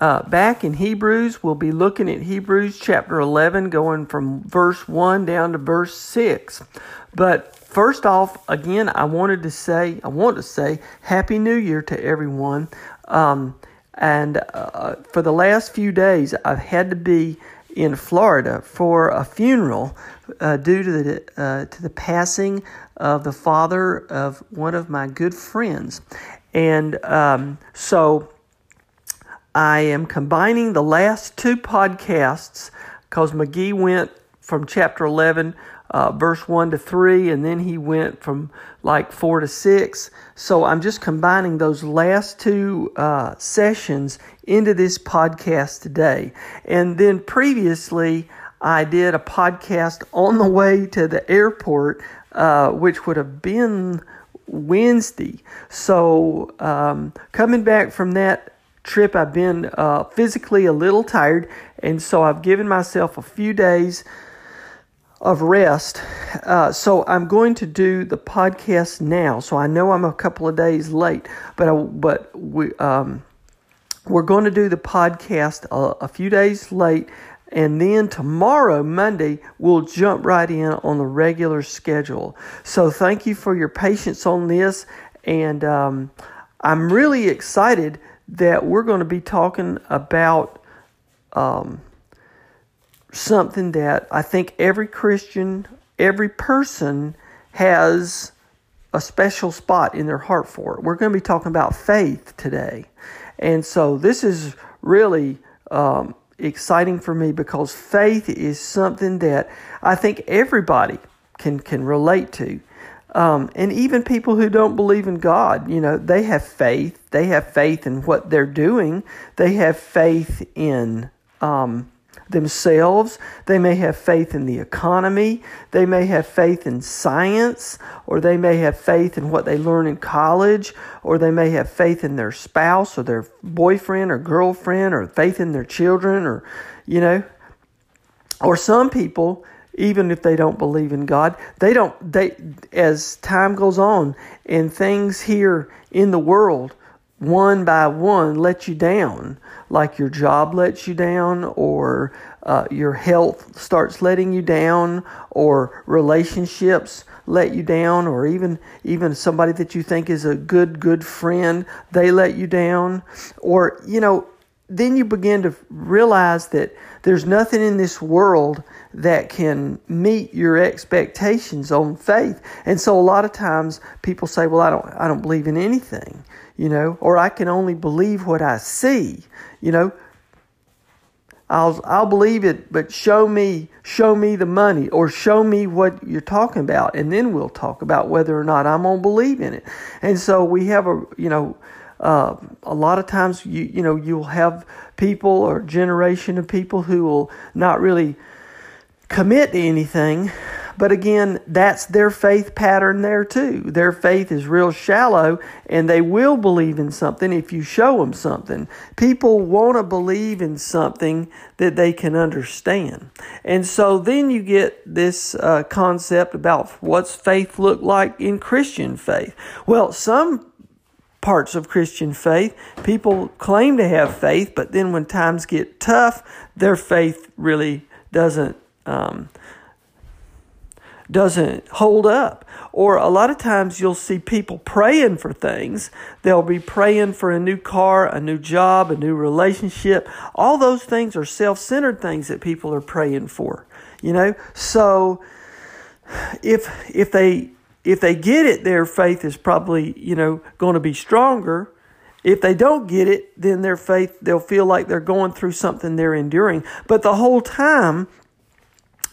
uh, back in Hebrews, we'll be looking at Hebrews chapter 11, going from verse 1 down to verse 6. But first off, again, I wanted to say, I want to say Happy New Year to everyone. Um, and uh, for the last few days, I've had to be in Florida for a funeral uh, due to the uh, to the passing of the father of one of my good friends, and um, so I am combining the last two podcasts because McGee went from chapter 11, uh, verse 1 to 3, and then he went from like 4 to 6. So I'm just combining those last two uh, sessions into this podcast today. And then previously, I did a podcast on the way to the airport, uh, which would have been Wednesday. So um, coming back from that trip, I've been uh, physically a little tired, and so I've given myself a few days of rest. Uh, so I'm going to do the podcast now. So I know I'm a couple of days late, but I, but we um, we're going to do the podcast a, a few days late. And then tomorrow, Monday, we'll jump right in on the regular schedule. So thank you for your patience on this. And um, I'm really excited that we're going to be talking about um, something that I think every Christian, every person has a special spot in their heart for. We're going to be talking about faith today. And so this is really um, exciting for me because faith is something that I think everybody can, can relate to. Um, and even people who don't believe in God, you know, they have faith. They have faith in what they're doing. They have faith in um, themselves. They may have faith in the economy. They may have faith in science, or they may have faith in what they learn in college, or they may have faith in their spouse or their boyfriend or girlfriend, or faith in their children, or, you know, or some people even if they don't believe in God. They don't they as time goes on and things here in the world one by one let you down, like your job lets you down, or uh, your health starts letting you down, or relationships let you down, or even even somebody that you think is a good good friend they let you down, or you know then you begin to realize that there's nothing in this world that can meet your expectations on faith. And so a lot of times people say, "Well, I don't I don't believe in anything." You know, or I can only believe what I see, you know. I'll I'll believe it, but show me show me the money or show me what you're talking about and then we'll talk about whether or not I'm going to believe in it. And so we have a, you know, uh, a lot of times, you you know, you'll have people or generation of people who will not really commit to anything. But again, that's their faith pattern there too. Their faith is real shallow and they will believe in something if you show them something. People want to believe in something that they can understand. And so then you get this uh, concept about what's faith look like in Christian faith. Well, some parts of Christian faith. People claim to have faith, but then when times get tough, their faith really doesn't um, doesn't hold up. Or a lot of times you'll see people praying for things. They'll be praying for a new car, a new job, a new relationship. All those things are self-centered things that people are praying for. You know, so if if they if they get it, their faith is probably, you know, going to be stronger. If they don't get it, then their faith, they'll feel like they're going through something they're enduring. But the whole time,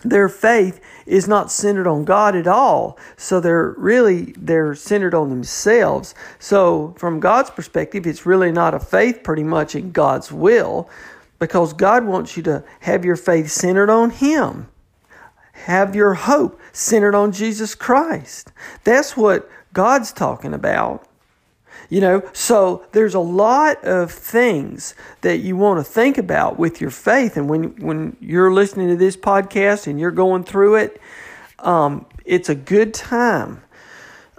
their faith is not centered on God at all. So they're really, they're centered on themselves. So from God's perspective, it's really not a faith pretty much in God's will because God wants you to have your faith centered on Him have your hope centered on Jesus Christ. That's what God's talking about. You know, so there's a lot of things that you want to think about with your faith. And when, when you're listening to this podcast and you're going through it, um, it's a good time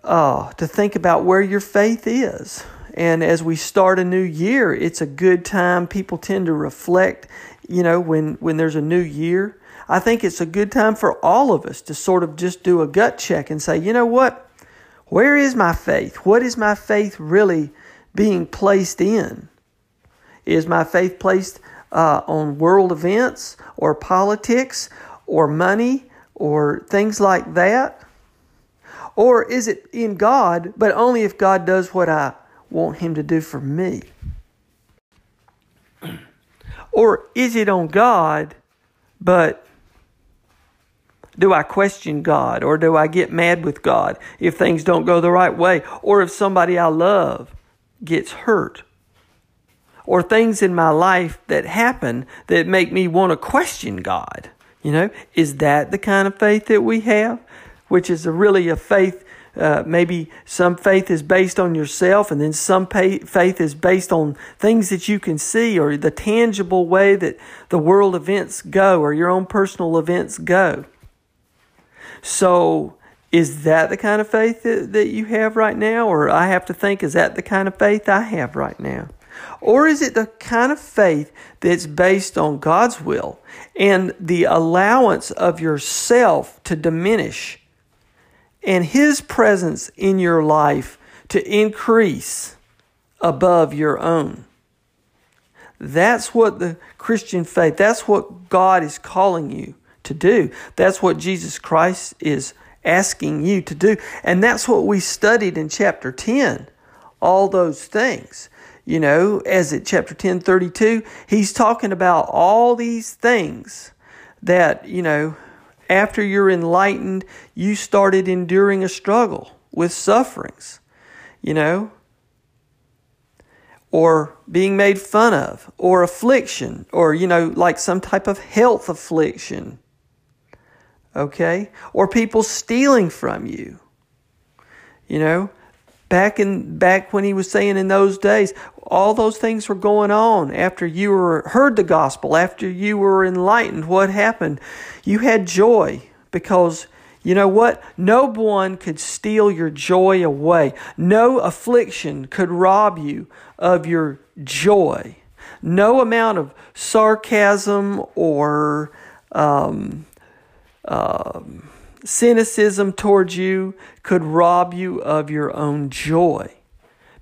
uh, to think about where your faith is. And as we start a new year, it's a good time. People tend to reflect, you know, when, when there's a new year. I think it's a good time for all of us to sort of just do a gut check and say, you know what? Where is my faith? What is my faith really being placed in? Is my faith placed uh, on world events or politics or money or things like that? Or is it in God, but only if God does what I want Him to do for me? Or is it on God, but do I question God or do I get mad with God if things don't go the right way or if somebody I love gets hurt? Or things in my life that happen that make me want to question God. You know, is that the kind of faith that we have? Which is a really a faith uh, maybe some faith is based on yourself, and then some pay, faith is based on things that you can see or the tangible way that the world events go or your own personal events go. So, is that the kind of faith that, that you have right now? Or I have to think, is that the kind of faith I have right now? Or is it the kind of faith that's based on God's will and the allowance of yourself to diminish and His presence in your life to increase above your own? That's what the Christian faith, that's what God is calling you to do. That's what Jesus Christ is asking you to do. And that's what we studied in chapter 10. All those things. You know, as at chapter 10, 32, he's talking about all these things that, you know, after you're enlightened, you started enduring a struggle with sufferings, you know, or being made fun of, or affliction, or, you know, like some type of health affliction, okay? Or people stealing from you. You know, back in back when he was saying in those days, all those things were going on after you were heard the gospel, after you were enlightened. What happened? You had joy because you know what? No one could steal your joy away. No affliction could rob you of your joy. No amount of sarcasm or um, um, cynicism towards you could rob you of your own joy.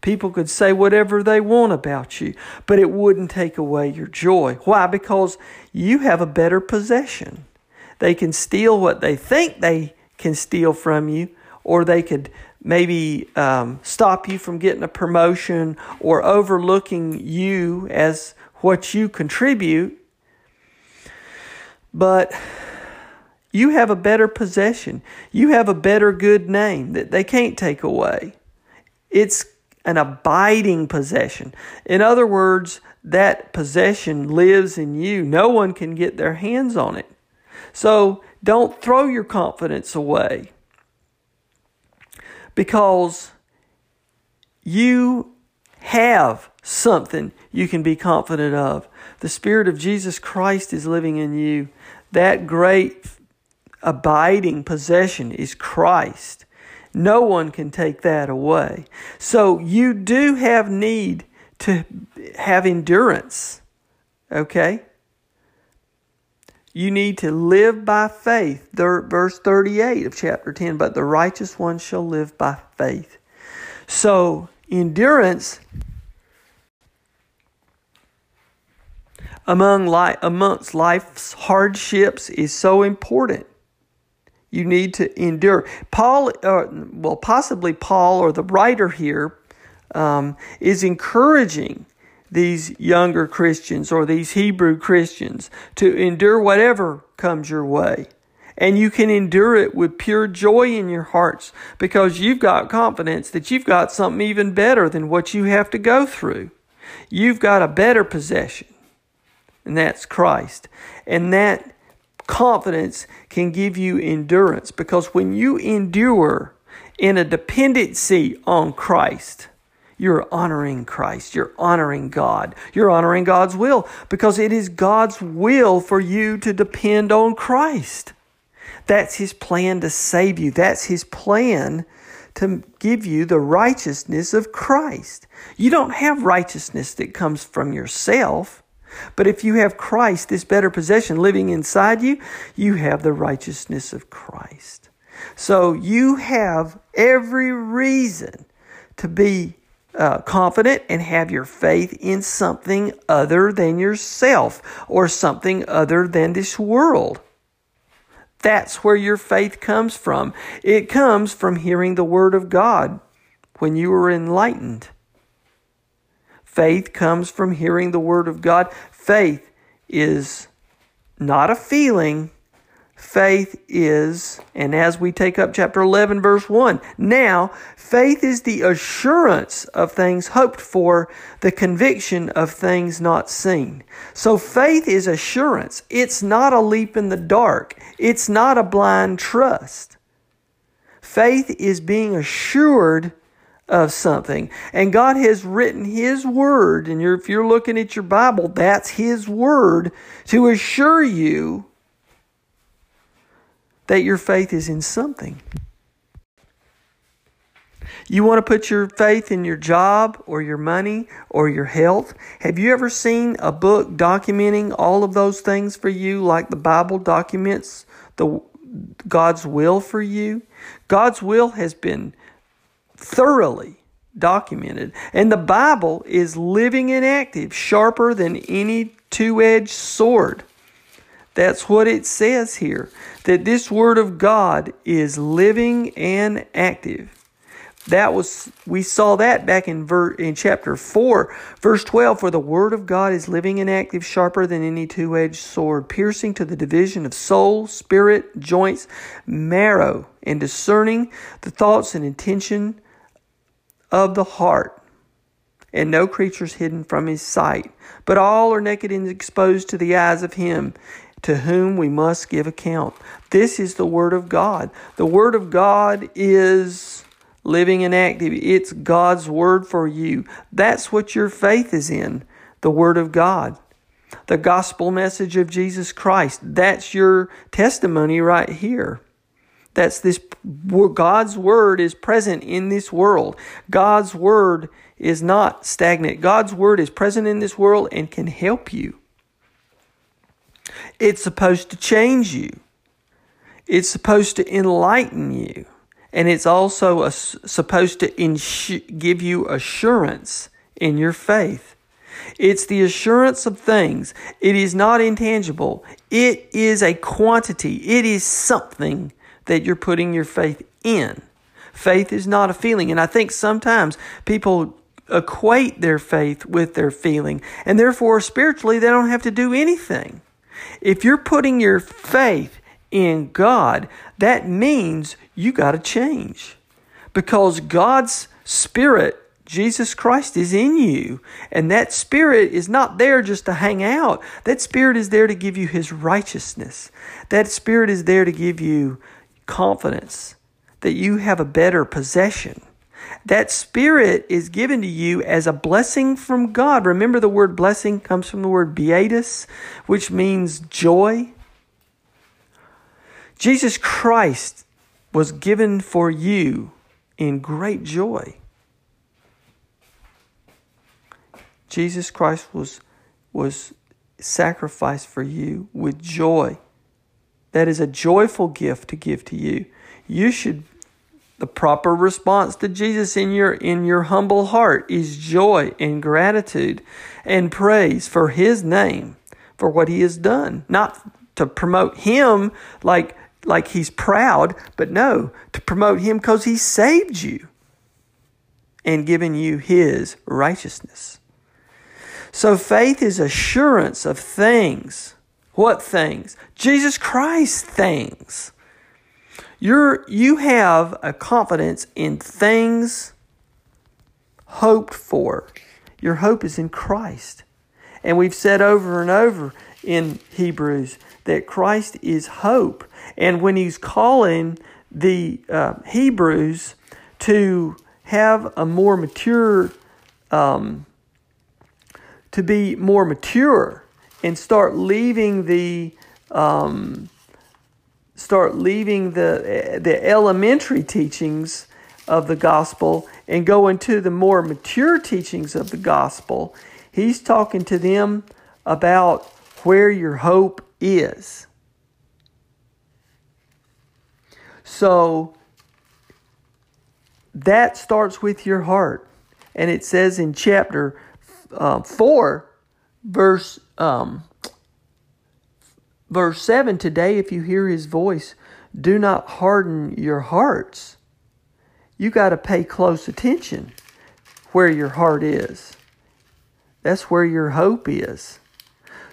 People could say whatever they want about you, but it wouldn't take away your joy. Why? Because you have a better possession. They can steal what they think they can steal from you, or they could maybe um, stop you from getting a promotion or overlooking you as what you contribute. But you have a better possession. You have a better good name that they can't take away. It's an abiding possession. In other words, that possession lives in you. No one can get their hands on it. So don't throw your confidence away because you have something you can be confident of. The Spirit of Jesus Christ is living in you. That great abiding possession is Christ. No one can take that away. So you do have need to have endurance. Okay? You need to live by faith. Verse 38 of chapter 10, but the righteous one shall live by faith. So, endurance among li- amongst life's hardships is so important. You need to endure. Paul, uh, well, possibly Paul or the writer here um, is encouraging these younger Christians or these Hebrew Christians to endure whatever comes your way. And you can endure it with pure joy in your hearts because you've got confidence that you've got something even better than what you have to go through. You've got a better possession, and that's Christ. And that confidence can give you endurance because when you endure in a dependency on Christ, you're honoring Christ. You're honoring God. You're honoring God's will because it is God's will for you to depend on Christ. That's His plan to save you. That's His plan to give you the righteousness of Christ. You don't have righteousness that comes from yourself. But if you have Christ, this better possession living inside you, you have the righteousness of Christ. So you have every reason to be uh, confident and have your faith in something other than yourself or something other than this world. That's where your faith comes from. It comes from hearing the Word of God when you were enlightened. Faith comes from hearing the Word of God. Faith is not a feeling. Faith is, and as we take up chapter 11, verse 1, now faith is the assurance of things hoped for, the conviction of things not seen. So faith is assurance. It's not a leap in the dark, it's not a blind trust. Faith is being assured of something. And God has written His Word, and you're, if you're looking at your Bible, that's His Word to assure you that your faith is in something. You want to put your faith in your job or your money or your health? Have you ever seen a book documenting all of those things for you like the Bible documents the God's will for you? God's will has been thoroughly documented. And the Bible is living and active, sharper than any two edged sword. That's what it says here. That this Word of God is living and active. That was we saw that back in ver, in chapter 4 verse 12 for the word of God is living and active sharper than any two-edged sword piercing to the division of soul spirit joints marrow and discerning the thoughts and intention of the heart, and no creatures hidden from his sight, but all are naked and exposed to the eyes of him to whom we must give account. This is the Word of God. The Word of God is living and active. It's God's Word for you. That's what your faith is in the Word of God. The gospel message of Jesus Christ. That's your testimony right here. That's this God's word is present in this world. God's word is not stagnant. God's word is present in this world and can help you. It's supposed to change you. It's supposed to enlighten you. And it's also a, supposed to insu- give you assurance in your faith. It's the assurance of things. It is not intangible. It is a quantity. It is something that you're putting your faith in. Faith is not a feeling. And I think sometimes people equate their faith with their feeling, and therefore spiritually they don't have to do anything. If you're putting your faith in God, that means you got to change because God's Spirit, Jesus Christ, is in you. And that Spirit is not there just to hang out. That Spirit is there to give you His righteousness. That Spirit is there to give you confidence that you have a better possession. That spirit is given to you as a blessing from God. Remember, the word blessing comes from the word beatus, which means joy. Jesus Christ was given for you in great joy. Jesus Christ was, was sacrificed for you with joy. That is a joyful gift to give to you. You should the proper response to Jesus in your in your humble heart is joy and gratitude and praise for his name for what he has done. Not to promote him like like he's proud, but no, to promote him cuz he saved you and given you his righteousness. So faith is assurance of things. What things? Jesus Christ things. You're, you have a confidence in things hoped for. Your hope is in Christ. And we've said over and over in Hebrews that Christ is hope. And when he's calling the uh, Hebrews to have a more mature um, to be more mature and start leaving the um, start leaving the the elementary teachings of the gospel and go into the more mature teachings of the gospel. He's talking to them about where your hope is. So that starts with your heart. And it says in chapter uh, 4, verse, um, verse 7 Today, if you hear his voice, do not harden your hearts. You got to pay close attention where your heart is. That's where your hope is.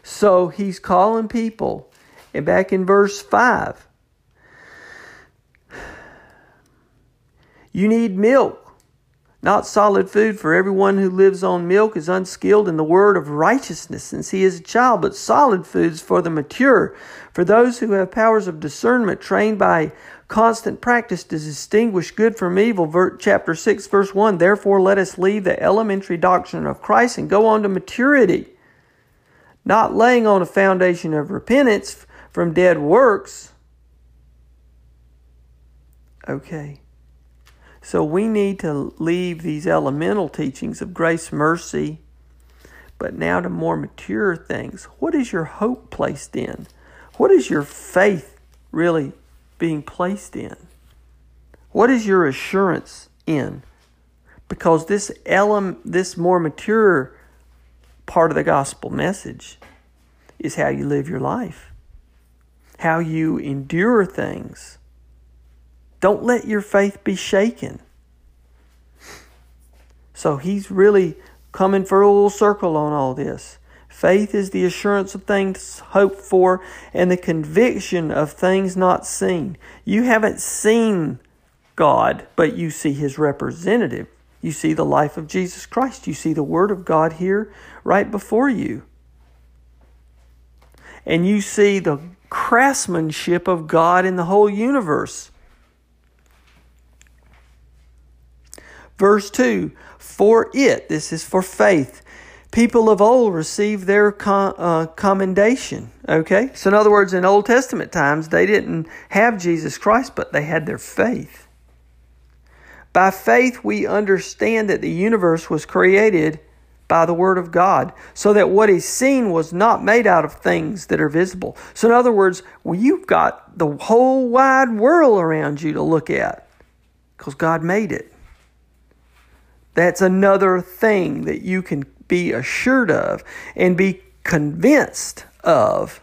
So he's calling people. And back in verse 5, you need milk not solid food, for everyone who lives on milk is unskilled in the word of righteousness, since he is a child, but solid foods for the mature, for those who have powers of discernment trained by constant practice to distinguish good from evil. Chapter 6, verse 1 Therefore, let us leave the elementary doctrine of Christ and go on to maturity, not laying on a foundation of repentance from dead works. Okay. So we need to leave these elemental teachings of grace, mercy, but now to more mature things. What is your hope placed in? What is your faith really being placed in? What is your assurance in? Because this element, this more mature part of the gospel message is how you live your life, how you endure things don't let your faith be shaken. So he's really coming for a little circle on all this. Faith is the assurance of things hoped for and the conviction of things not seen. You haven't seen God, but you see his representative. You see the life of Jesus Christ. You see the Word of God here right before you. And you see the craftsmanship of God in the whole universe. Verse 2 For it, this is for faith, people of old received their con- uh, commendation. Okay? So, in other words, in Old Testament times, they didn't have Jesus Christ, but they had their faith. By faith, we understand that the universe was created by the Word of God, so that what is seen was not made out of things that are visible. So, in other words, well, you've got the whole wide world around you to look at because God made it. That's another thing that you can be assured of and be convinced of.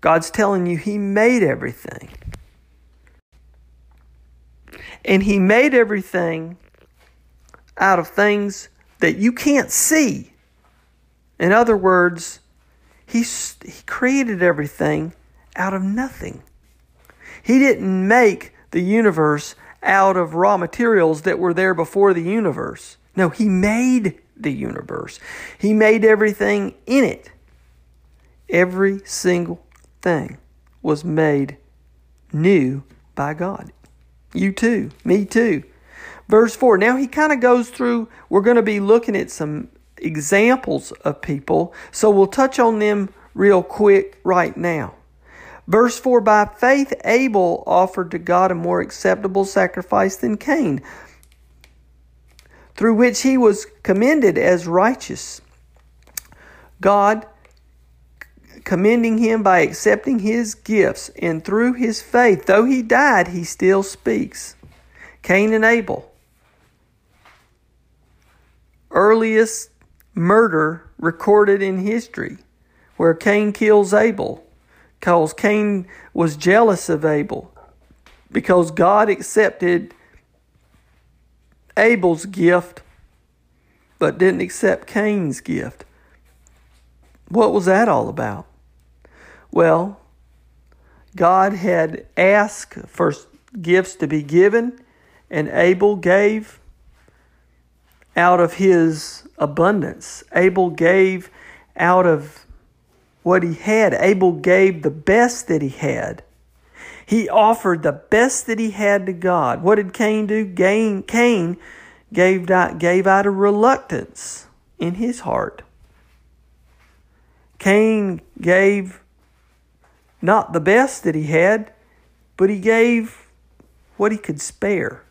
God's telling you He made everything. And He made everything out of things that you can't see. In other words, He, he created everything out of nothing. He didn't make the universe out of raw materials that were there before the universe. No, He made the universe, He made everything in it. Every single thing was made new by God. You too, me too. Verse 4. Now he kind of goes through, we're going to be looking at some examples of people, so we'll touch on them real quick right now. Verse 4 By faith, Abel offered to God a more acceptable sacrifice than Cain, through which he was commended as righteous. God commending him by accepting his gifts, and through his faith, though he died, he still speaks. Cain and Abel. Earliest murder recorded in history, where Cain kills Abel, because Cain was jealous of Abel, because God accepted Abel's gift but didn't accept Cain's gift. What was that all about? Well, God had asked for gifts to be given, and Abel gave out of his abundance. Abel gave out of what he had. Abel gave the best that he had. He offered the best that he had to God. What did Cain do? Cain, Cain gave out, gave out a reluctance in his heart. Cain gave not the best that he had, but he gave what he could spare.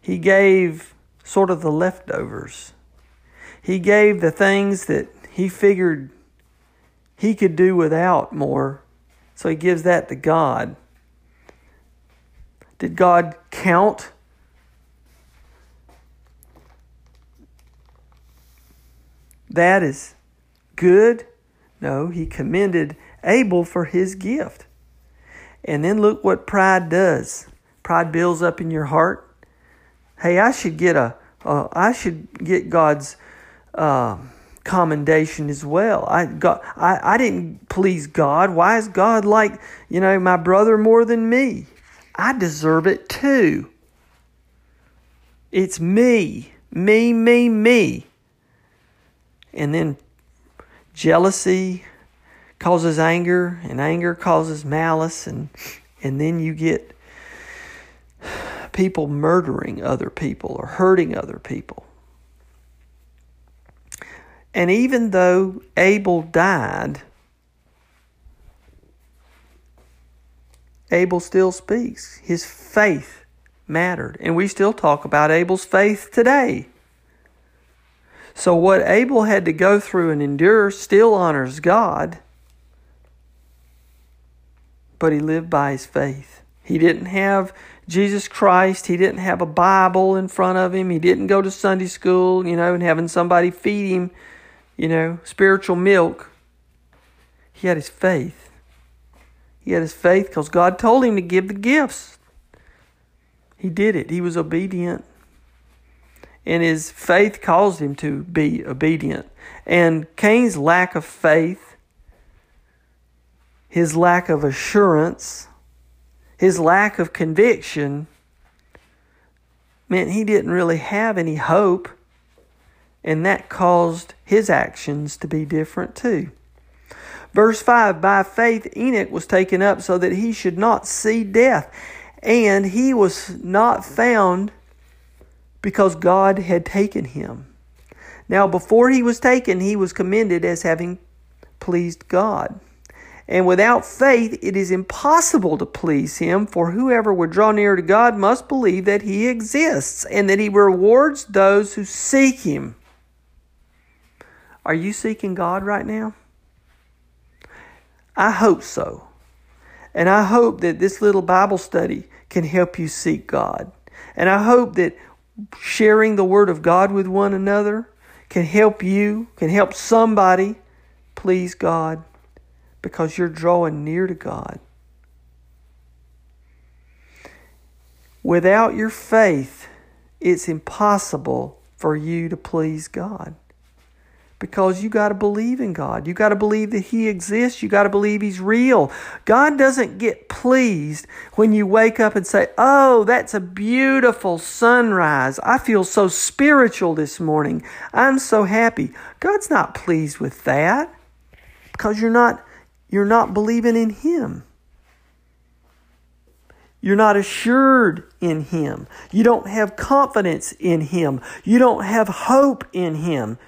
He gave sort of the leftovers. He gave the things that he figured he could do without more, so he gives that to God. Did God count That is good? No, he commended Abel for his gift. And then look what pride does. Pride builds up in your heart. Hey, I should get a, uh, I should get God's uh, commendation as well. I got, I, I didn't please God. Why is God like, you know, my brother more than me? I deserve it too. It's me, me, me, me. And then jealousy causes anger, and anger causes malice, and and then you get people murdering other people or hurting other people. And even though Abel died, Abel still speaks. His faith mattered. And we still talk about Abel's faith today. So, what Abel had to go through and endure still honors God, but he lived by his faith. He didn't have Jesus Christ, he didn't have a Bible in front of him, he didn't go to Sunday school, you know, and having somebody feed him, you know, spiritual milk. He had his faith. He had his faith because God told him to give the gifts. He did it. He was obedient and his faith caused him to be obedient. And Cain's lack of faith, his lack of assurance, his lack of conviction meant he didn't really have any hope, and that caused his actions to be different too. Verse 5 By faith Enoch was taken up so that he should not see death, and he was not found because God had taken him. Now, before he was taken, he was commended as having pleased God. And without faith, it is impossible to please him, for whoever would draw near to God must believe that he exists and that he rewards those who seek him. Are you seeking God right now? I hope so. And I hope that this little Bible study can help you seek God. And I hope that sharing the Word of God with one another can help you, can help somebody please God because you're drawing near to God. Without your faith, it's impossible for you to please God because you got to believe in God. You got to believe that He exists. You got to believe He's real. God doesn't get pleased when you wake up and say, Oh, that's a beautiful sunrise. I feel so spiritual this morning. I'm so happy. God's not pleased with that because you're not, you're not believing in Him. You're not assured in Him. You don't have confidence in Him. You don't have hope in Him.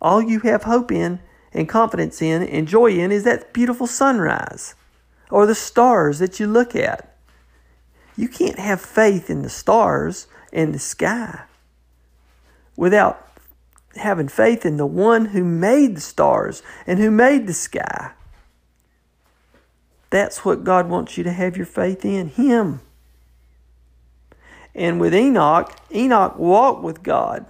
All you have hope in and confidence in and joy in is that beautiful sunrise or the stars that you look at. You can't have faith in the stars and the sky without having faith in the one who made the stars and who made the sky. That's what God wants you to have your faith in Him. And with Enoch, Enoch walked with God.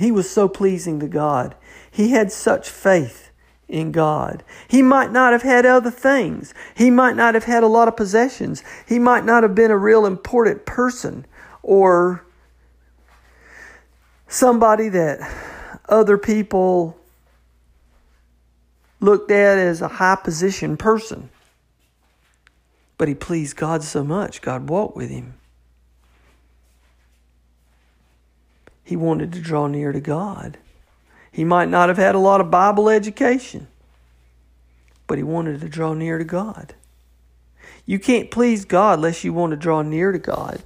He was so pleasing to God. He had such faith in God. He might not have had other things. He might not have had a lot of possessions. He might not have been a real important person or somebody that other people looked at as a high position person. But he pleased God so much, God walked with him. He wanted to draw near to God. He might not have had a lot of Bible education, but he wanted to draw near to God. You can't please God unless you want to draw near to God.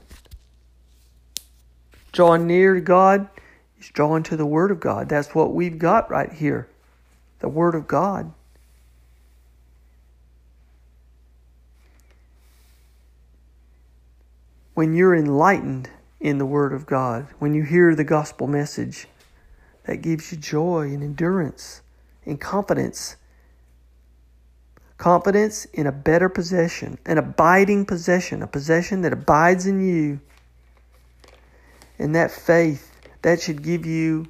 Drawing near to God is drawing to the Word of God. That's what we've got right here the Word of God. When you're enlightened in the Word of God, when you hear the gospel message, that gives you joy and endurance and confidence. Confidence in a better possession, an abiding possession, a possession that abides in you. And that faith, that should give you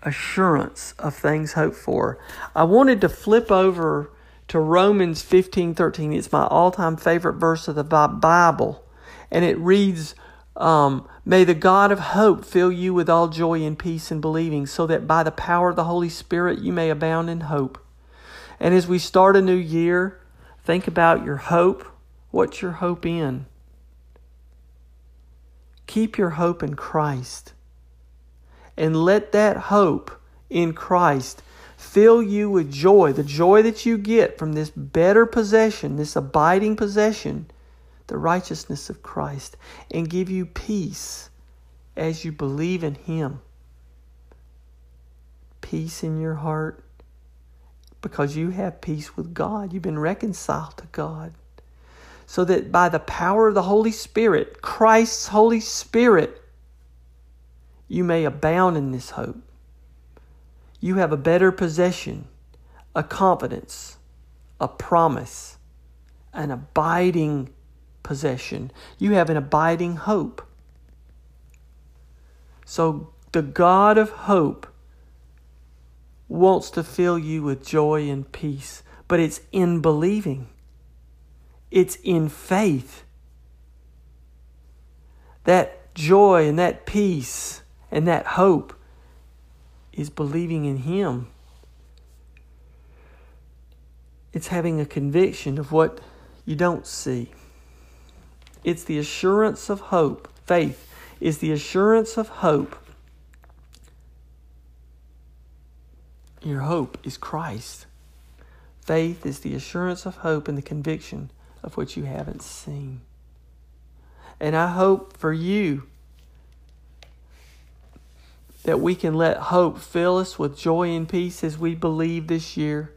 assurance of things hoped for. I wanted to flip over to Romans 15 13. It's my all time favorite verse of the Bible. And it reads, um, May the God of hope fill you with all joy and peace in believing, so that by the power of the Holy Spirit you may abound in hope. And as we start a new year, think about your hope. What's your hope in? Keep your hope in Christ. And let that hope in Christ fill you with joy, the joy that you get from this better possession, this abiding possession the righteousness of Christ and give you peace as you believe in Him. Peace in your heart because you have peace with God. You've been reconciled to God. So that by the power of the Holy Spirit, Christ's Holy Spirit, you may abound in this hope. You have a better possession, a confidence, a promise, an abiding possession. You have an abiding hope. So the God of hope wants to fill you with joy and peace, but it's in believing, it's in faith. That joy and that peace and that hope is believing in Him. It's having a conviction of what you don't see. It's the assurance of hope. Faith is the assurance of hope. Your hope is Christ. Faith is the assurance of hope and the conviction of what you haven't seen. And I hope for you that we can let hope fill us with joy and peace as we believe this year.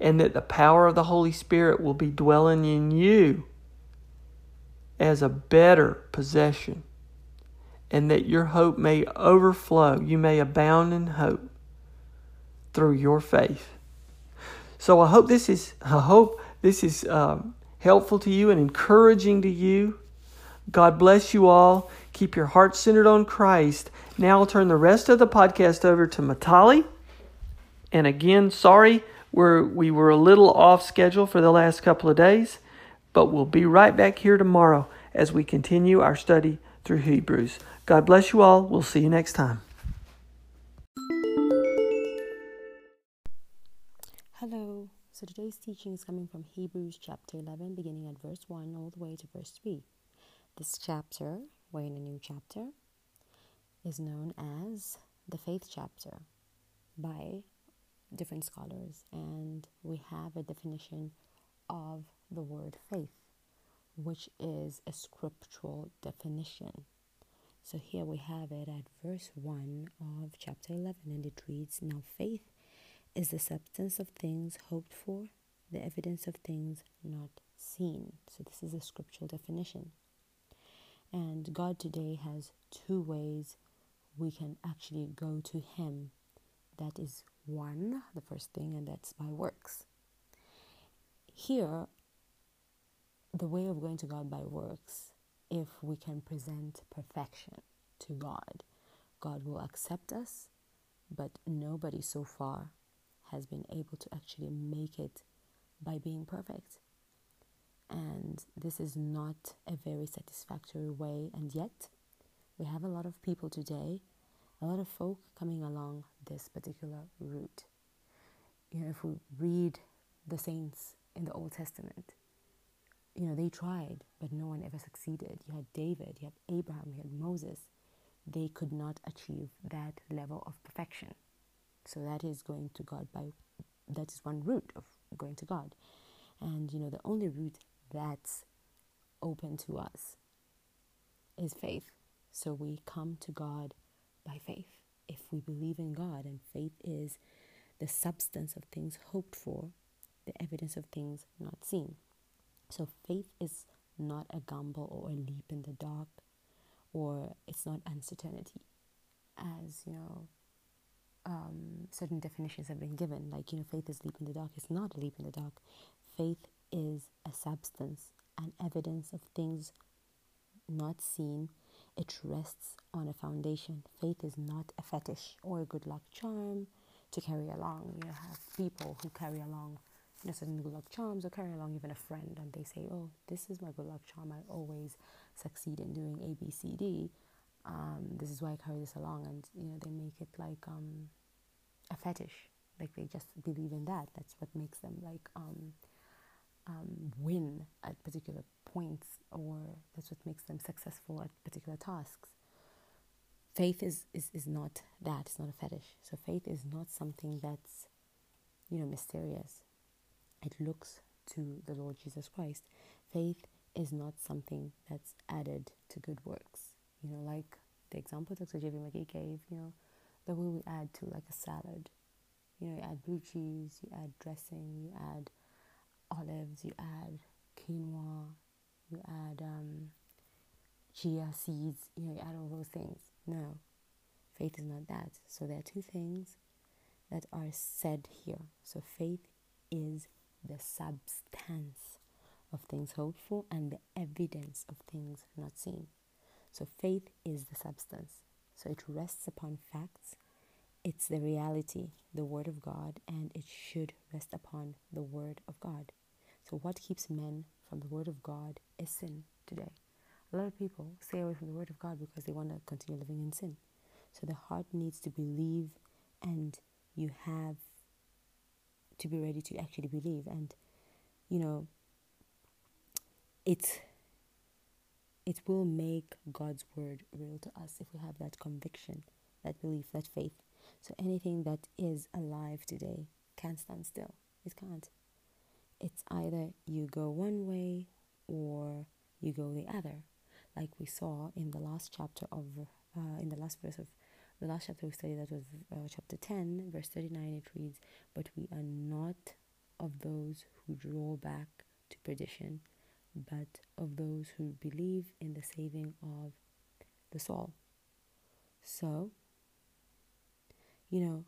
And that the power of the Holy Spirit will be dwelling in you as a better possession, and that your hope may overflow. You may abound in hope through your faith. So I hope this is I hope this is um, helpful to you and encouraging to you. God bless you all. Keep your heart centered on Christ. Now I'll turn the rest of the podcast over to Matali. And again, sorry we're, we were a little off schedule for the last couple of days but we'll be right back here tomorrow as we continue our study through Hebrews. God bless you all. We'll see you next time. Hello. So today's teaching is coming from Hebrews chapter 11, beginning at verse 1 all the way to verse 3. This chapter, we're in a new chapter, is known as the faith chapter by different scholars, and we have a definition of the word faith, which is a scriptural definition. So here we have it at verse 1 of chapter 11, and it reads Now faith is the substance of things hoped for, the evidence of things not seen. So, this is a scriptural definition. And God today has two ways we can actually go to Him. That is one, the first thing, and that's by works. Here, the way of going to God by works, if we can present perfection to God, God will accept us, but nobody so far has been able to actually make it by being perfect. And this is not a very satisfactory way, and yet we have a lot of people today, a lot of folk coming along this particular route. You know, if we read the saints in the Old Testament, you know, they tried, but no one ever succeeded. You had David, you had Abraham, you had Moses. They could not achieve that level of perfection. So that is going to God by, that is one route of going to God. And, you know, the only route that's open to us is faith. So we come to God by faith. If we believe in God, and faith is the substance of things hoped for, the evidence of things not seen. So faith is not a gamble or a leap in the dark, or it's not uncertainty, as you know. Um, certain definitions have been given, like you know, faith is leap in the dark. It's not a leap in the dark. Faith is a substance, an evidence of things not seen. It rests on a foundation. Faith is not a fetish or a good luck charm to carry along. You have people who carry along you know, certain good luck charms or carrying along even a friend and they say, oh, this is my good luck charm. I always succeed in doing A, B, C, D. Um, this is why I carry this along. And, you know, they make it like um, a fetish. Like they just believe in that. That's what makes them like um, um, win at particular points or that's what makes them successful at particular tasks. Faith is, is, is not that. It's not a fetish. So faith is not something that's, you know, mysterious looks to the Lord Jesus Christ. Faith is not something that's added to good works. You know, like the example Dr. J.V. McGee gave, you know, the way we add to like a salad. You know, you add blue cheese, you add dressing, you add olives, you add quinoa, you add um, chia seeds, you know, you add all those things. No, faith is not that. So there are two things that are said here. So faith is the substance of things hoped for and the evidence of things not seen. So faith is the substance. So it rests upon facts. It's the reality, the Word of God, and it should rest upon the Word of God. So, what keeps men from the Word of God is sin today. A lot of people stay away from the Word of God because they want to continue living in sin. So, the heart needs to believe, and you have to be ready to actually believe and you know it it will make God's word real to us if we have that conviction, that belief, that faith. So anything that is alive today can't stand still. It can't. It's either you go one way or you go the other. Like we saw in the last chapter of, uh, in the last verse of the last chapter we studied that was uh, chapter 10 verse 39 it reads but we are not of those who draw back to perdition but of those who believe in the saving of the soul. So you know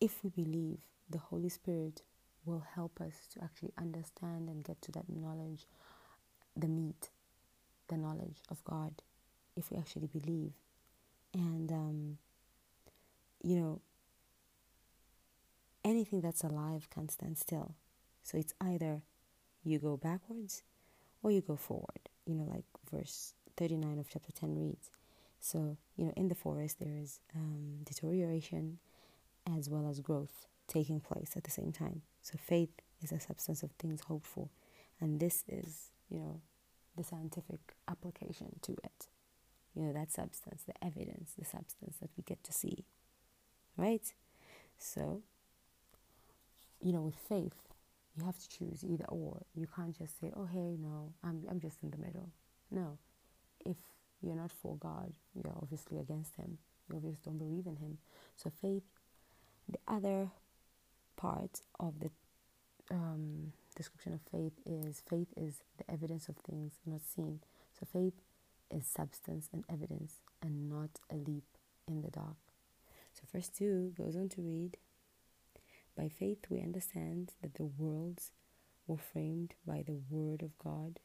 if we believe the holy spirit will help us to actually understand and get to that knowledge the meat the knowledge of god if we actually believe. And um, you know, anything that's alive can't stand still. So it's either you go backwards or you go forward. You know, like verse 39 of chapter 10 reads. So, you know, in the forest there is um, deterioration as well as growth taking place at the same time. So faith is a substance of things hoped for. And this is, you know, the scientific application to it. You know, that substance, the evidence, the substance that we get to see right? So, you know, with faith, you have to choose either or. You can't just say, "Oh, hey, no, I'm I'm just in the middle." No, if you're not for God, you're obviously against Him. You obviously don't believe in Him. So faith. The other part of the um, description of faith is faith is the evidence of things not seen. So faith is substance and evidence and not a leap in the dark. Verse 2 goes on to read By faith we understand that the worlds were framed by the word of God,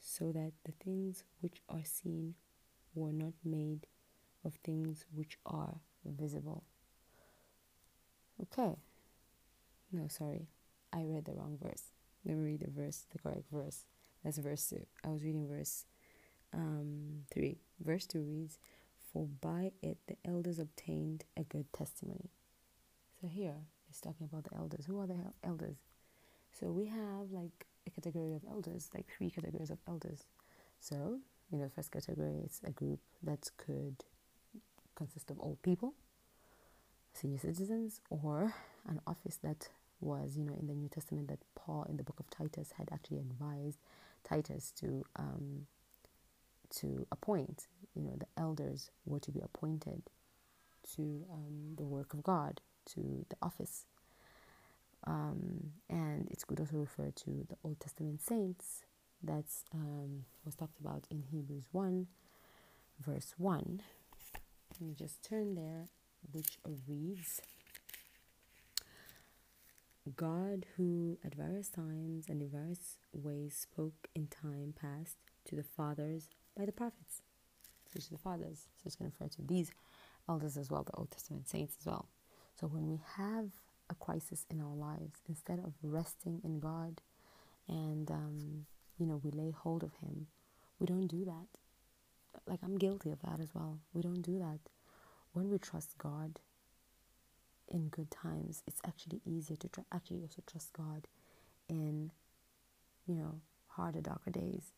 so that the things which are seen were not made of things which are visible. Okay. No, sorry. I read the wrong verse. Let me read the verse, the correct verse. That's verse 2. I was reading verse um, 3. Verse 2 reads, For by it the elders obtained a good testimony. So here it's talking about the elders. Who are the elders? So we have like a category of elders, like three categories of elders. So, you know, the first category is a group that could consist of old people, senior citizens, or an office that was, you know, in the New Testament that Paul in the book of Titus had actually advised Titus to um, to appoint. You know, the elders were to be appointed to um, the work of God, to the office. Um, and it could also refer to the Old Testament saints that um, was talked about in Hebrews 1, verse 1. Let me just turn there, which reads God, who at various times and in various ways spoke in time past to the fathers by the prophets. To the fathers. So it's going to refer to these elders as well, the Old Testament saints as well. So when we have a crisis in our lives, instead of resting in God and, um, you know, we lay hold of Him, we don't do that. Like I'm guilty of that as well. We don't do that. When we trust God in good times, it's actually easier to tr- actually also trust God in, you know, harder, darker days.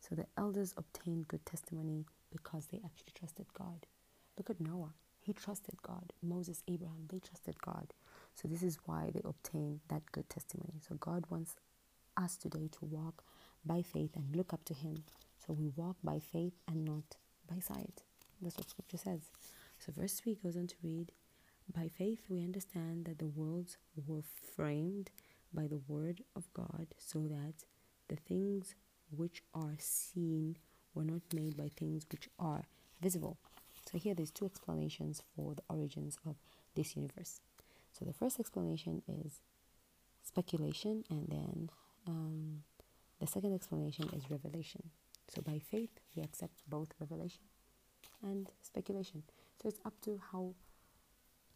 So the elders obtained good testimony because they actually trusted God. Look at Noah. He trusted God. Moses, Abraham, they trusted God. So this is why they obtained that good testimony. So God wants us today to walk by faith and look up to Him. So we walk by faith and not by sight. That's what Scripture says. So verse 3 goes on to read By faith we understand that the worlds were framed by the word of God, so that the things which are seen were not made by things which are visible. So here there's two explanations for the origins of this universe. So the first explanation is speculation, and then um, the second explanation is revelation. So by faith, we accept both revelation and speculation. So it's up to how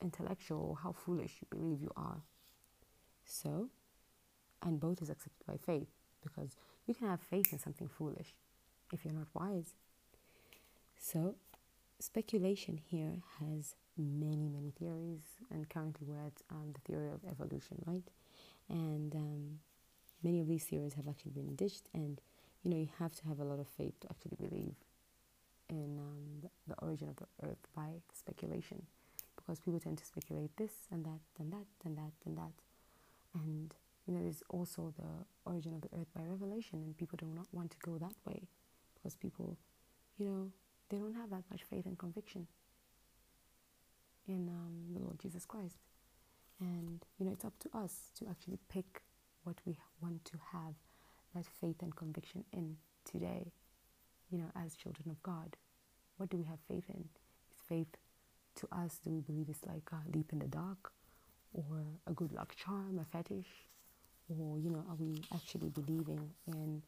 intellectual, how foolish you believe you are. So, and both is accepted by faith because you can have faith in something foolish if you're not wise. So, speculation here has many, many theories, and currently we're at um, the theory of evolution, right? And um, many of these theories have actually been ditched, and you know, you have to have a lot of faith to actually believe in um, the, the origin of the earth by speculation because people tend to speculate this and that and that and that and that and you know there's also the origin of the earth by revelation and people do not want to go that way because people you know they don't have that much faith and conviction in um, the lord jesus christ. And you know it's up to us to actually pick what we want to have that faith and conviction in today you know as children of god. What do we have faith in? Is faith to us do we believe it's like a leap in the dark or a good luck charm a fetish? Or you know are we actually believing in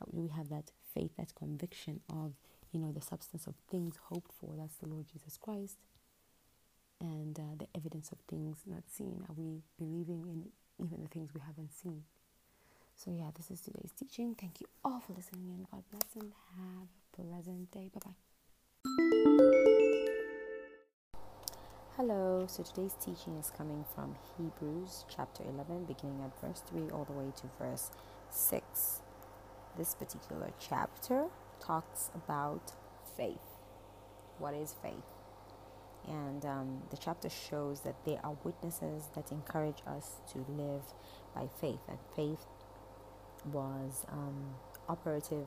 uh, do we have that faith that conviction of you know the substance of things hoped for. That's the lord jesus christ. And uh, the evidence of things not seen. Are we believing in even the things we haven't seen? So yeah this is today's teaching. Thank you all for listening and god bless and have a pleasant day. Bye bye Hello, so today's teaching is coming from Hebrews chapter 11, beginning at verse 3 all the way to verse 6. This particular chapter talks about faith. What is faith? And um, the chapter shows that there are witnesses that encourage us to live by faith, and faith was um, operative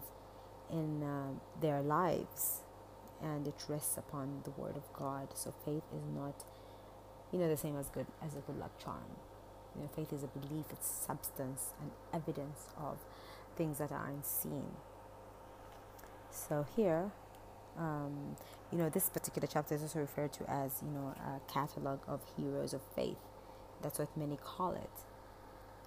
in uh, their lives and it rests upon the word of God. So faith is not, you know, the same as good as a good luck charm. You know, faith is a belief, it's substance and evidence of things that are unseen. So here, um, you know, this particular chapter is also referred to as, you know, a catalog of heroes of faith. That's what many call it.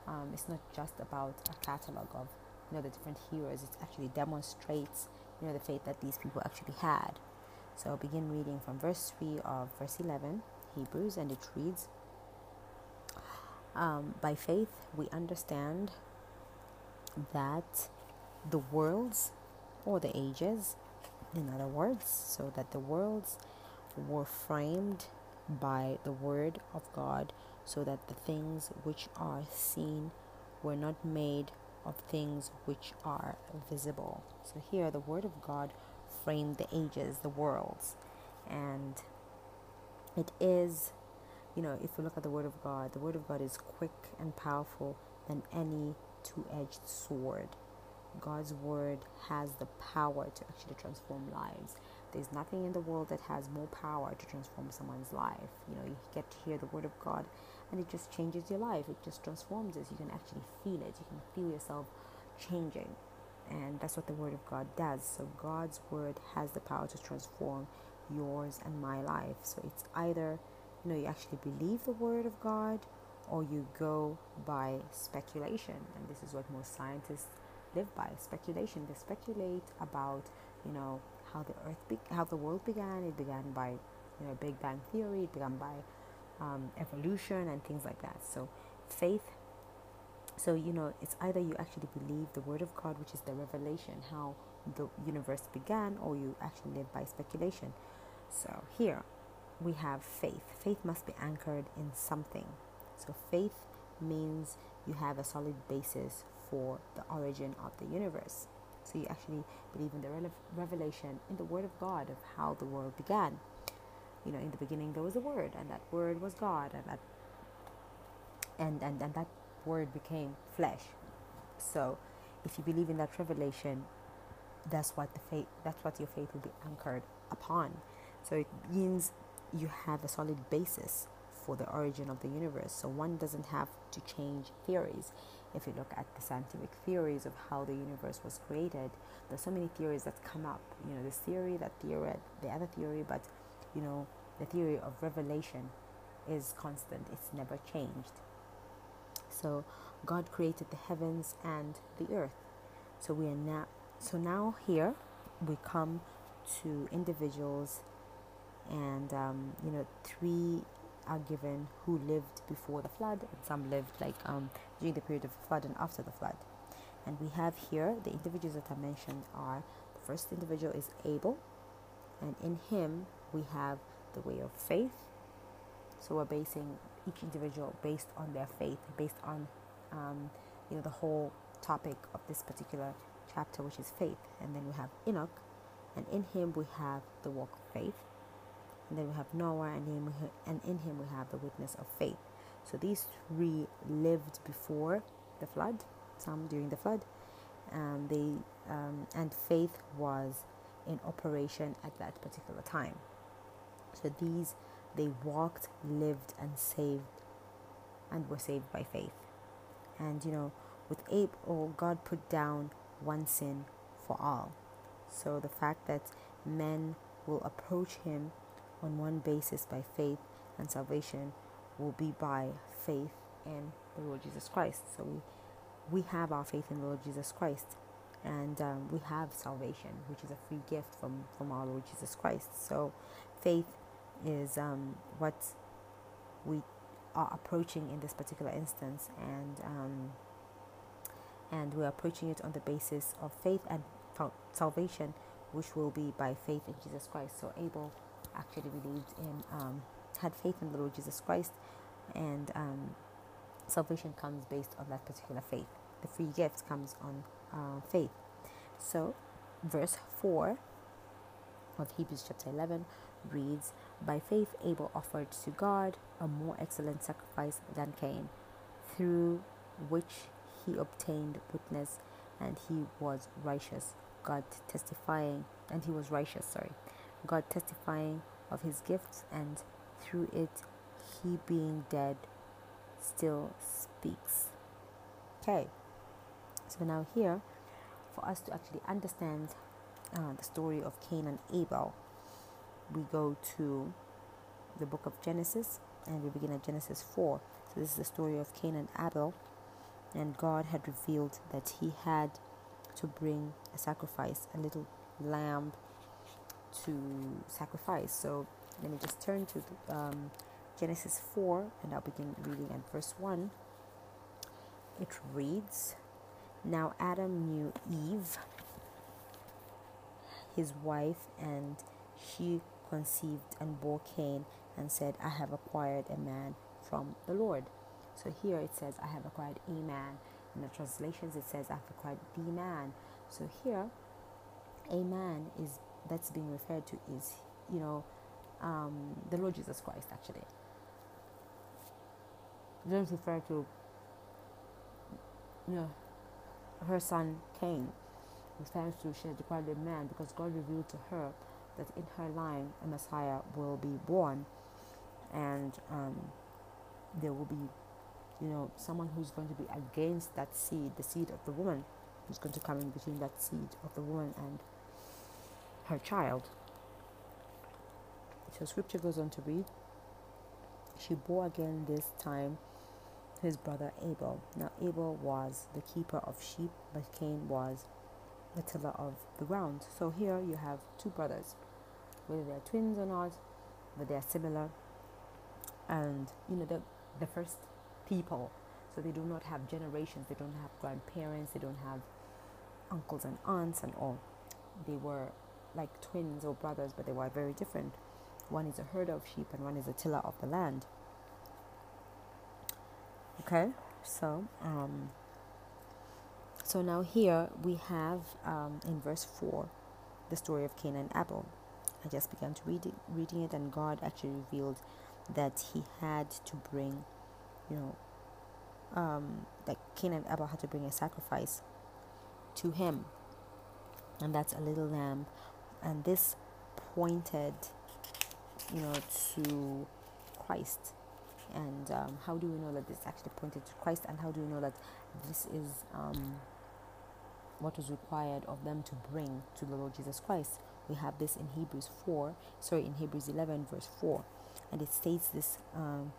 Um, it's not just about a catalog of, you know, the different heroes. It actually demonstrates, you know, the faith that these people actually had. So I'll begin reading from verse 3 of verse 11, Hebrews, and it reads um, By faith we understand that the worlds or the ages, in other words, so that the worlds were framed by the word of God, so that the things which are seen were not made of things which are visible. So here the word of God framed the ages, the worlds. And it is, you know, if you look at the Word of God, the Word of God is quick and powerful than any two edged sword. God's Word has the power to actually transform lives. There's nothing in the world that has more power to transform someone's life. You know, you get to hear the Word of God and it just changes your life, it just transforms us. You can actually feel it, you can feel yourself changing and that's what the word of god does so god's word has the power to transform yours and my life so it's either you know you actually believe the word of god or you go by speculation and this is what most scientists live by speculation they speculate about you know how the earth be- how the world began it began by you know big bang theory it began by um, evolution and things like that so faith so, you know, it's either you actually believe the word of God, which is the revelation, how the universe began, or you actually live by speculation. So, here we have faith. Faith must be anchored in something. So, faith means you have a solid basis for the origin of the universe. So, you actually believe in the revelation in the word of God of how the world began. You know, in the beginning there was a word, and that word was God, and that and, and, and that word became flesh. So, if you believe in that revelation, that's what the faith that's what your faith will be anchored upon. So it means you have a solid basis for the origin of the universe. So one doesn't have to change theories. If you look at the scientific theories of how the universe was created, there's so many theories that come up. You know, this theory, that theory, the other theory, but you know, the theory of revelation is constant. It's never changed. So God created the heavens and the earth. So we are now so now here we come to individuals and um, you know three are given who lived before the flood and some lived like um, during the period of flood and after the flood and we have here the individuals that i mentioned are the first individual is abel and in him we have the way of faith so we're basing each individual based on their faith, based on um, you know the whole topic of this particular chapter, which is faith. And then we have Enoch, and in him we have the walk of faith. And then we have Noah, and in, and in him we have the witness of faith. So these three lived before the flood, some during the flood. and they um, and faith was in operation at that particular time. So these they walked, lived, and saved, and were saved by faith. And you know, with Abel, God put down one sin for all. So the fact that men will approach Him on one basis by faith and salvation will be by faith in the Lord Jesus Christ. So we, we have our faith in the Lord Jesus Christ, and um, we have salvation, which is a free gift from from our Lord Jesus Christ. So faith is um, what we are approaching in this particular instance, and um, and we're approaching it on the basis of faith and salvation, which will be by faith in Jesus Christ. So Abel actually believed in, um, had faith in the Lord Jesus Christ, and um, salvation comes based on that particular faith. The free gift comes on uh, faith. So, verse 4 of Hebrews chapter 11 reads, By faith Abel offered to God a more excellent sacrifice than Cain, through which he obtained witness and he was righteous, God testifying, and he was righteous, sorry, God testifying of his gifts, and through it he being dead still speaks. Okay, so now here, for us to actually understand uh, the story of Cain and Abel, we go to the book of Genesis and we begin at Genesis 4. So, this is the story of Cain and Abel, and God had revealed that he had to bring a sacrifice, a little lamb to sacrifice. So, let me just turn to um, Genesis 4 and I'll begin reading at verse 1. It reads Now Adam knew Eve, his wife, and she conceived and bore Cain and said, I have acquired a man from the Lord. So here it says, I have acquired a man. In the translations, it says, I've acquired the man. So here, a man is that's being referred to is, you know, um, the Lord Jesus Christ, actually. It doesn't refer to, you know, her son Cain. Refers to she acquired a man because God revealed to her that in her line a Messiah will be born and um, there will be, you know, someone who's going to be against that seed, the seed of the woman, who's going to come in between that seed of the woman and her child. So scripture goes on to read, she bore again this time his brother Abel. Now Abel was the keeper of sheep, but Cain was the tiller of the ground. So here you have two brothers, whether they're twins or not, but they're similar and you know the the first people so they do not have generations they don't have grandparents they don't have uncles and aunts and all they were like twins or brothers but they were very different. One is a herder of sheep and one is a tiller of the land. Okay so um so now here we have um, in verse 4 the story of cain and abel. I just began to read it, reading it and god actually revealed that he had to bring, you know, um, that Cain and Abel had to bring a sacrifice to him, and that's a little lamb, and this pointed, you know, to Christ. And um, how do we know that this actually pointed to Christ? And how do we know that this is um, what was required of them to bring to the Lord Jesus Christ? We have this in Hebrews 4, sorry, in Hebrews 11, verse 4 and it states this um,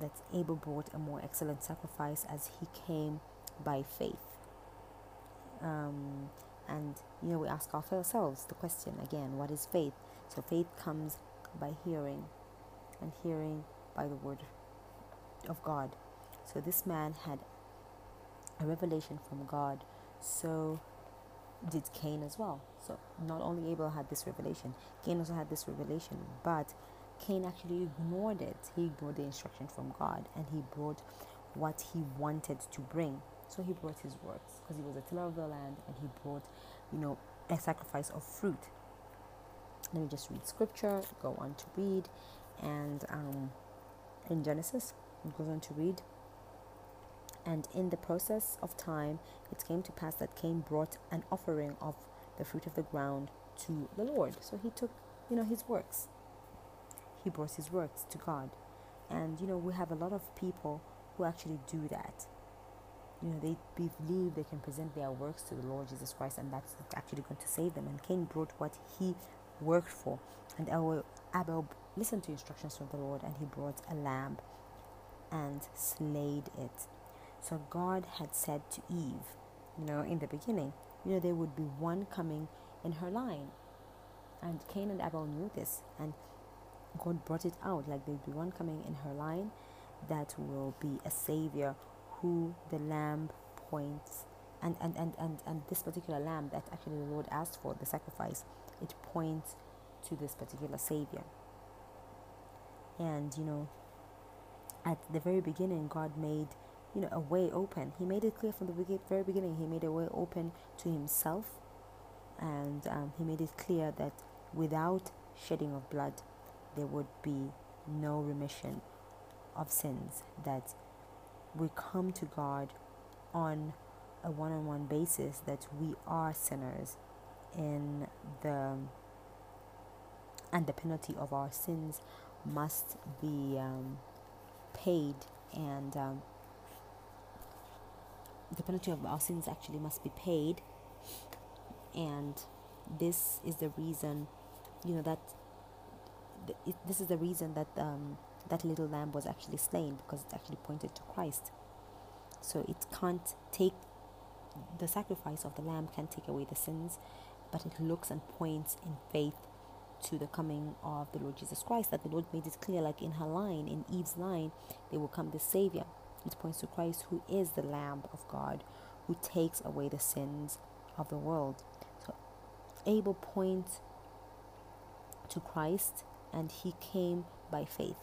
that Abel brought a more excellent sacrifice as he came by faith. Um, and you know, we ask ourselves the question again what is faith? So, faith comes by hearing, and hearing by the word of God. So, this man had a revelation from God, so did Cain as well. So, not only Abel had this revelation, Cain also had this revelation, but Cain actually ignored it. He ignored the instruction from God and he brought what he wanted to bring. So he brought his works because he was a tiller of the land and he brought, you know, a sacrifice of fruit. Let me just read scripture, go on to read. And um, in Genesis, it goes on to read. And in the process of time, it came to pass that Cain brought an offering of the fruit of the ground to the Lord. So he took, you know, his works he brought his works to God. And you know, we have a lot of people who actually do that. You know, they believe they can present their works to the Lord Jesus Christ, and that's actually going to save them. And Cain brought what he worked for, and Abel listened to instructions from the Lord, and he brought a lamb and slayed it. So God had said to Eve, you know, in the beginning, you know, there would be one coming in her line. And Cain and Abel knew this, and God brought it out like there'd be one coming in her line that will be a savior who the lamb points and and, and, and, and this particular lamb that actually the Lord asked for, the sacrifice, it points to this particular savior. And you know, at the very beginning God made you know a way open. He made it clear from the very beginning. He made a way open to himself, and um, he made it clear that without shedding of blood, there would be no remission of sins, that we come to God on a one on one basis, that we are sinners in the and the penalty of our sins must be um, paid and um, the penalty of our sins actually must be paid. And this is the reason you know that it, this is the reason that um, that little lamb was actually slain because it actually pointed to Christ. So it can't take the sacrifice of the lamb can't take away the sins but it looks and points in faith to the coming of the Lord Jesus Christ that the Lord made it clear like in her line in Eve's line there will come the savior. It points to Christ who is the lamb of God who takes away the sins of the world. So Abel points to Christ and he came by faith.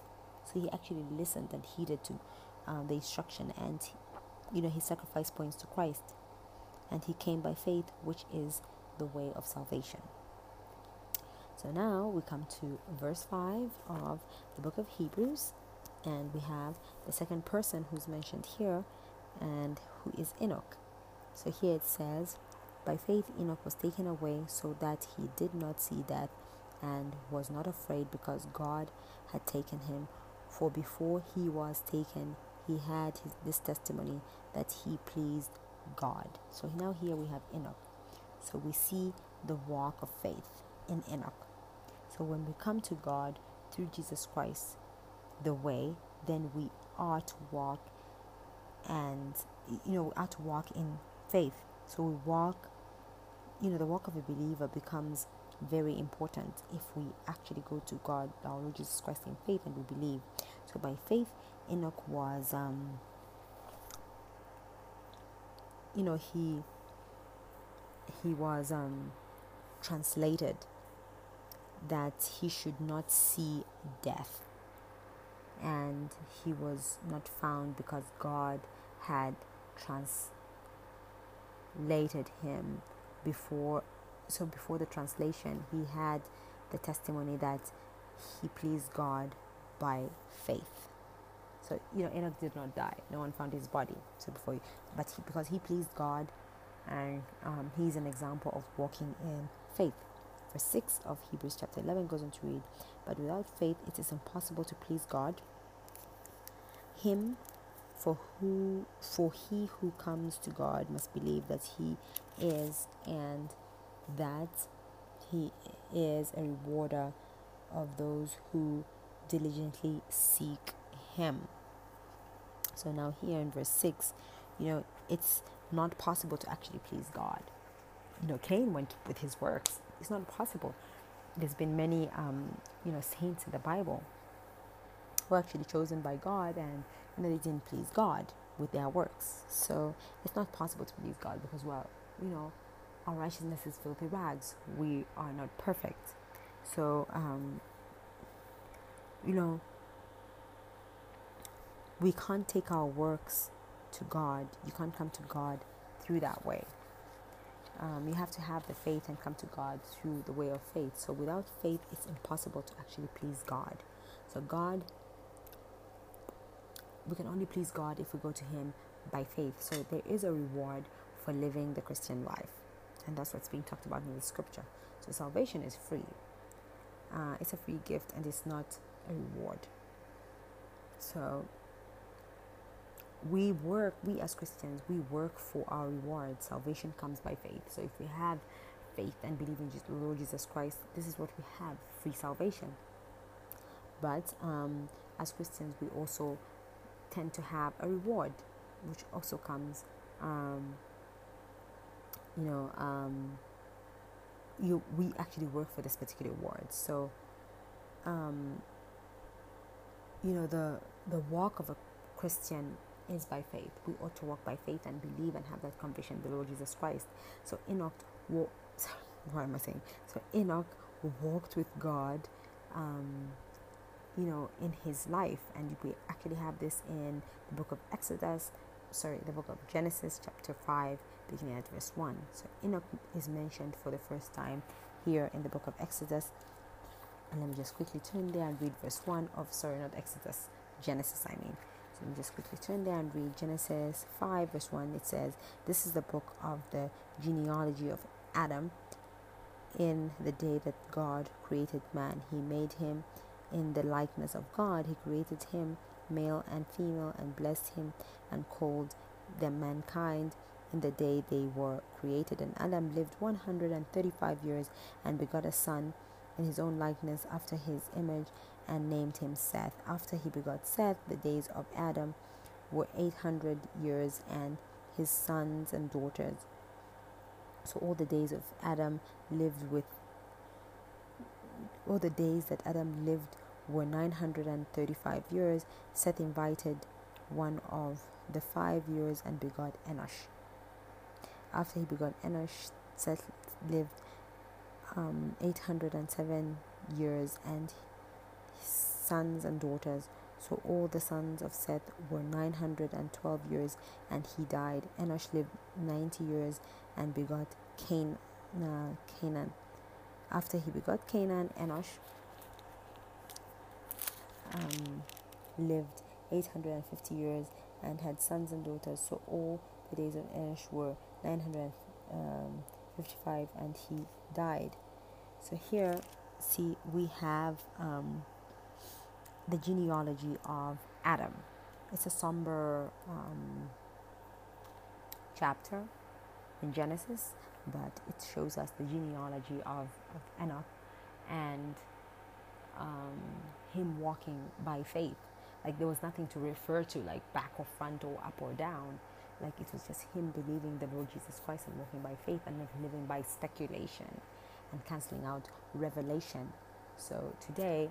So he actually listened and heeded to um, the instruction, and you know his sacrifice points to Christ, and he came by faith, which is the way of salvation. So now we come to verse 5 of the book of Hebrews, and we have the second person who's mentioned here, and who is Enoch. So here it says, By faith Enoch was taken away so that he did not see death and was not afraid because God had taken him. For before he was taken, he had his, this testimony that he pleased God. So now here we have Enoch. So we see the walk of faith in Enoch. So when we come to God through Jesus Christ, the way, then we are to walk and you know, we are to walk in faith. So we walk, you know, the walk of a believer becomes very important if we actually go to God, our Lord Jesus Christ, in faith and we believe. So by faith, Enoch was, um, you know, he he was um, translated that he should not see death, and he was not found because God had translated him before so before the translation, he had the testimony that he pleased God by faith. So you know, Enoch did not die. No one found his body. So before, but he, because he pleased God, and um, he's an example of walking in faith. Verse six of Hebrews chapter eleven goes on to read, "But without faith, it is impossible to please God. Him, for who, for he who comes to God must believe that He is, and that he is a rewarder of those who diligently seek him. So now here in verse 6, you know, it's not possible to actually please God. You know, Cain went with his works. It's not possible. There's been many, um, you know, saints in the Bible who are actually chosen by God and you know, they didn't please God with their works. So it's not possible to please God because, well, you know, our righteousness is filthy rags. We are not perfect. So, um, you know, we can't take our works to God. You can't come to God through that way. Um, you have to have the faith and come to God through the way of faith. So, without faith, it's impossible to actually please God. So, God, we can only please God if we go to Him by faith. So, there is a reward for living the Christian life. And that's what's being talked about in the scripture. So salvation is free. Uh, it's a free gift and it's not a reward. So we work, we as Christians, we work for our reward. Salvation comes by faith. So if we have faith and believe in Jesus, Lord Jesus Christ, this is what we have free salvation. But um, as Christians, we also tend to have a reward, which also comes um, you know, um, you we actually work for this particular award. So, um, you know, the the walk of a Christian is by faith. We ought to walk by faith and believe and have that conviction, the Lord Jesus Christ. So Enoch walked. What am I saying? So Enoch walked with God. Um, you know, in his life, and we actually have this in the book of Exodus, sorry, the book of Genesis, chapter 5, beginning at verse 1. So Enoch is mentioned for the first time here in the book of Exodus. And let me just quickly turn there and read verse 1 of, sorry, not Exodus, Genesis, I mean. So let me just quickly turn there and read Genesis 5, verse 1. It says, This is the book of the genealogy of Adam. In the day that God created man, he made him in the likeness of God. He created him male and female, and blessed him and called them mankind in the day they were created. And Adam lived 135 years and begot a son in his own likeness after his image and named him Seth. After he begot Seth, the days of Adam were 800 years and his sons and daughters. So all the days of Adam lived with all the days that Adam lived were 935 years. Seth invited one of the five years and begot Enosh. After he begot Enosh, Seth lived um, 807 years and his sons and daughters. So all the sons of Seth were 912 years and he died. Enosh lived 90 years and begot Cain, uh, Cainan. After he begot Cainan, Enosh um, lived 850 years and had sons and daughters. So all the days of Enosh were 955 and he died. So here, see, we have um, the genealogy of Adam. It's a somber um, chapter in Genesis, but it shows us the genealogy of, of Enoch and um, him walking by faith. Like there was nothing to refer to, like back or front or up or down. Like it was just him believing the Lord Jesus Christ and walking by faith and not living by speculation and canceling out revelation. So today,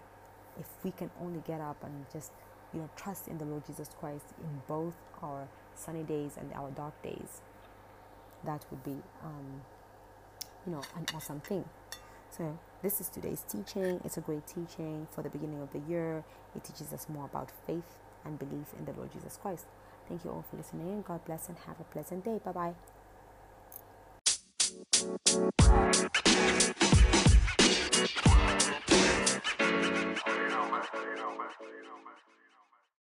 if we can only get up and just you know trust in the Lord Jesus Christ in both our sunny days and our dark days, that would be um, you know an awesome thing. So this is today's teaching. It's a great teaching for the beginning of the year. It teaches us more about faith and belief in the Lord Jesus Christ. Thank you all for listening. And God bless and have a pleasant day. Bye bye.